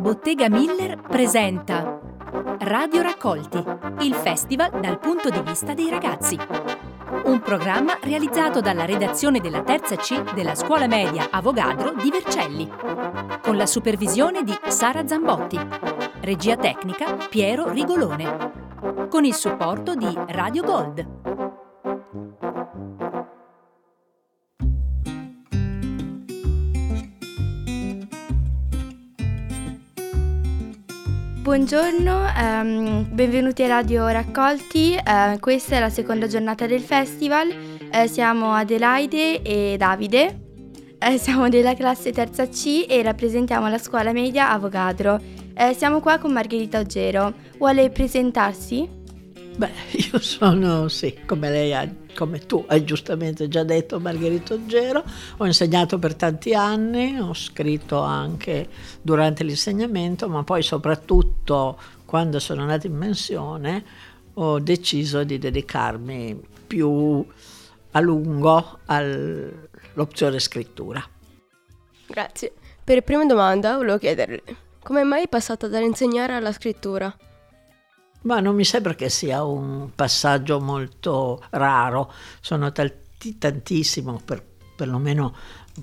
Bottega Miller presenta Radio Raccolti, il festival dal punto di vista dei ragazzi. Un programma realizzato dalla redazione della terza C della scuola media Avogadro di Vercelli, con la supervisione di Sara Zambotti, regia tecnica Piero Rigolone, con il supporto di Radio Gold. Buongiorno, ehm, benvenuti a Radio Raccolti, eh, questa è la seconda giornata del festival, eh, siamo Adelaide e Davide, eh, siamo della classe terza C e rappresentiamo la scuola media Avogadro. Eh, siamo qua con Margherita Oggero, vuole presentarsi? Beh, io sono, sì, come lei ha, come tu hai giustamente già detto, Margherita Oggero, ho insegnato per tanti anni, ho scritto anche durante l'insegnamento, ma poi soprattutto quando sono andata in pensione ho deciso di dedicarmi più a lungo all'opzione scrittura. Grazie. Per prima domanda volevo chiederle, come mai è passata dall'insegnare alla scrittura? Ma non mi sembra che sia un passaggio molto raro, sono tanti, tantissimo, per, perlomeno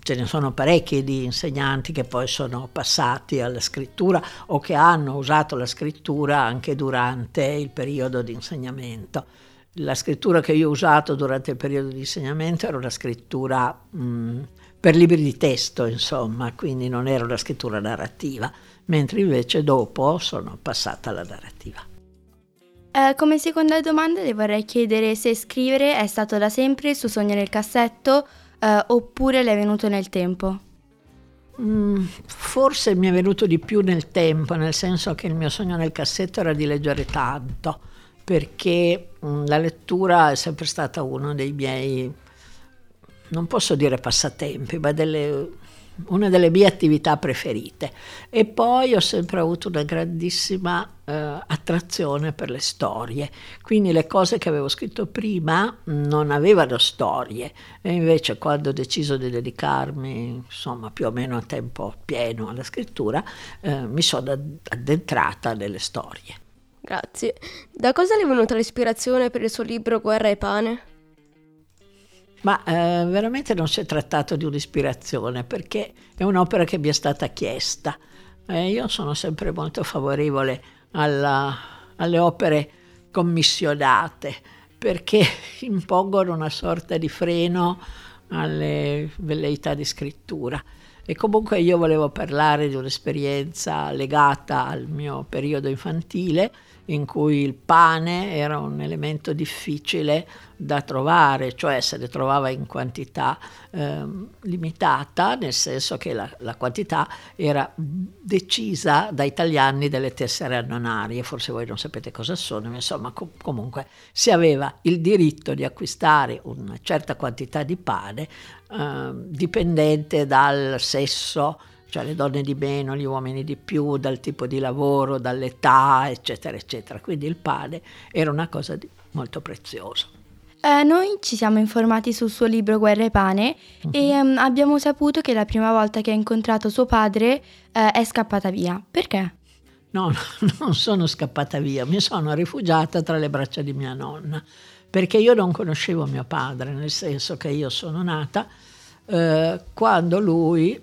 ce ne sono parecchi di insegnanti che poi sono passati alla scrittura o che hanno usato la scrittura anche durante il periodo di insegnamento. La scrittura che io ho usato durante il periodo di insegnamento era una scrittura mh, per libri di testo, insomma, quindi non era una scrittura narrativa, mentre invece dopo sono passata alla narrativa. Eh, come seconda domanda le vorrei chiedere se scrivere è stato da sempre il suo sogno nel cassetto eh, oppure le è venuto nel tempo. Mm, forse mi è venuto di più nel tempo, nel senso che il mio sogno nel cassetto era di leggere tanto, perché mm, la lettura è sempre stata uno dei miei, non posso dire passatempi, ma delle una delle mie attività preferite e poi ho sempre avuto una grandissima eh, attrazione per le storie, quindi le cose che avevo scritto prima non avevano storie e invece quando ho deciso di dedicarmi insomma più o meno a tempo pieno alla scrittura eh, mi sono addentrata nelle storie. Grazie. Da cosa le è venuta l'ispirazione per il suo libro Guerra e pane? Ma eh, veramente non si è trattato di un'ispirazione perché è un'opera che mi è stata chiesta. Eh, io sono sempre molto favorevole alla, alle opere commissionate perché impongono una sorta di freno alle velleità di scrittura. E comunque io volevo parlare di un'esperienza legata al mio periodo infantile in cui il pane era un elemento difficile da trovare, cioè se ne trovava in quantità eh, limitata, nel senso che la, la, quantità era decisa dai tagliandi delle tessere annonarie, forse voi non sapete cosa sono, ma insomma com- comunque si aveva il diritto di acquistare una certa quantità di pane eh, dipendente dal sesso cioè le donne di meno, gli uomini di più, dal tipo di lavoro, dall'età, eccetera, eccetera. Quindi il pane era una cosa di, molto preziosa. Eh, noi ci siamo informati sul suo libro Guerra e Pane uh-huh. e um, abbiamo saputo che la prima volta che ha incontrato suo padre uh, è scappata via. Perché? No, no, non sono scappata via, mi sono rifugiata tra le braccia di mia nonna, perché io non conoscevo mio padre, nel senso che io sono nata eh, quando lui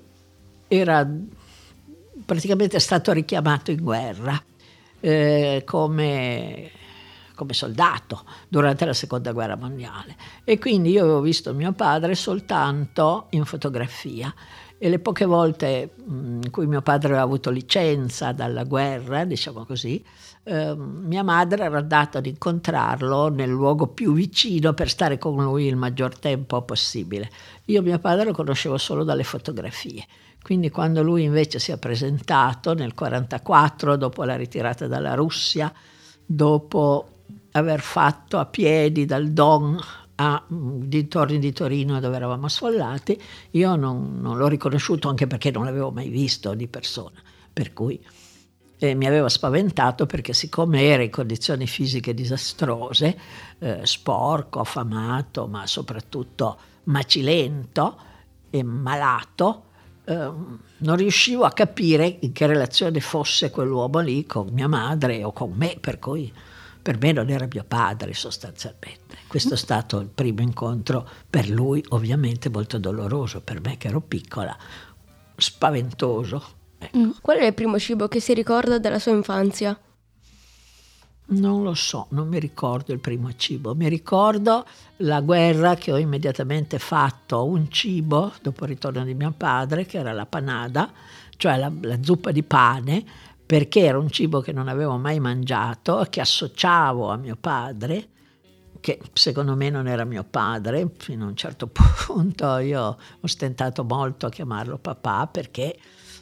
era praticamente stato richiamato in guerra eh, come, come, soldato durante la seconda guerra mondiale. E quindi io avevo visto mio padre soltanto in fotografia. E le poche volte in cui mio padre aveva avuto licenza dalla guerra, diciamo così, eh, mia madre era andata ad incontrarlo nel luogo più vicino per stare con lui il maggior tempo possibile. Io mio padre lo conoscevo solo dalle fotografie. Quindi quando lui invece si è presentato nel 1944, dopo la ritirata dalla Russia, dopo aver fatto a piedi dal Don a dintorni di Torino dove eravamo sfollati, io non, non l'ho riconosciuto anche perché non l'avevo mai visto di persona, per cui eh, mi aveva spaventato perché siccome era in condizioni fisiche disastrose, eh, sporco, affamato, ma soprattutto macilento e malato, eh, non riuscivo a capire in che relazione fosse quell'uomo lì con mia madre o con me, per cui per me non era mio padre sostanzialmente. Questo è stato il primo incontro per lui, ovviamente molto doloroso, per me che ero piccola, spaventoso. Ecco. Mm. Qual è il primo cibo che si ricorda della sua infanzia? Non lo so, non mi ricordo il primo cibo, mi ricordo la guerra che ho immediatamente fatto, un cibo dopo il ritorno di mio padre, che era la panada, cioè la, la zuppa di pane, perché era un cibo che non avevo mai mangiato, che associavo a mio padre, che secondo me non era mio padre, fino a un certo punto io ho stentato molto a chiamarlo papà perché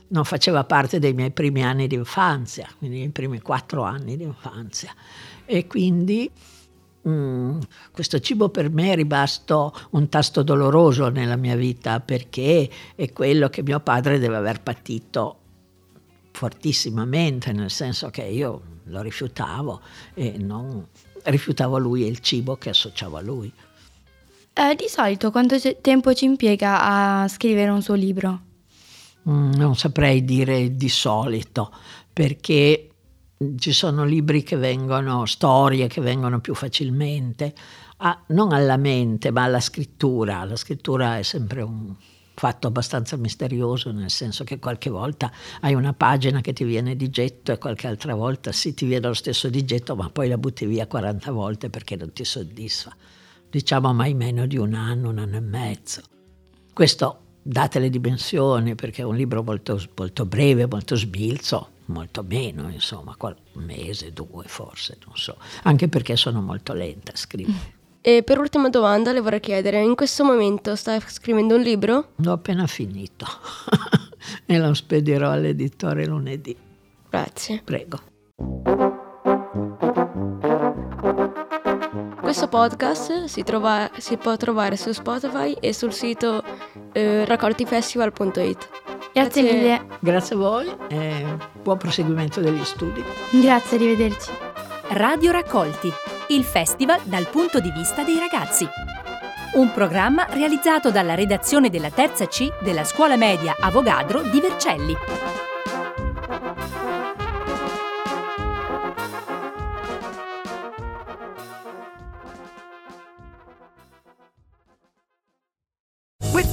non faceva parte dei miei primi anni di infanzia, quindi i primi quattro anni di infanzia. E quindi mm, questo cibo per me è rimasto un tasto doloroso nella mia vita perché è quello che mio padre deve aver patito fortissimamente, nel senso che io lo rifiutavo e non rifiutavo lui e il cibo che associavo a lui. Eh, di solito quanto tempo ci impiega a scrivere un suo libro? Mm, non saprei dire di solito, perché ci sono libri che vengono, storie che vengono più facilmente, a, non alla mente, ma alla scrittura. La scrittura è sempre un fatto abbastanza misterioso, nel senso che qualche volta hai una pagina che ti viene di getto e qualche altra volta sì ti viene lo stesso di getto, ma poi la butti via 40 volte perché non ti soddisfa. Diciamo mai meno di un anno, un anno e mezzo. Questo date le dimensioni, perché è un libro molto, molto breve, molto sbilzo, molto meno, insomma, un mese, due forse, non so, anche perché sono molto lenta a scrivere. E per ultima domanda le vorrei chiedere, in questo momento sta scrivendo un libro? L'ho appena finito e lo spedirò all'editore lunedì. Grazie. Prego. Questo podcast si, trova, si, può trovare su Spotify e sul sito eh, raccoltifestival.it. Grazie, Grazie mille. Grazie a voi e buon proseguimento degli studi. Grazie, arrivederci. Radio Raccolti il festival dal punto di vista dei ragazzi. Un programma realizzato dalla redazione della terza C della scuola media Avogadro di Vercelli.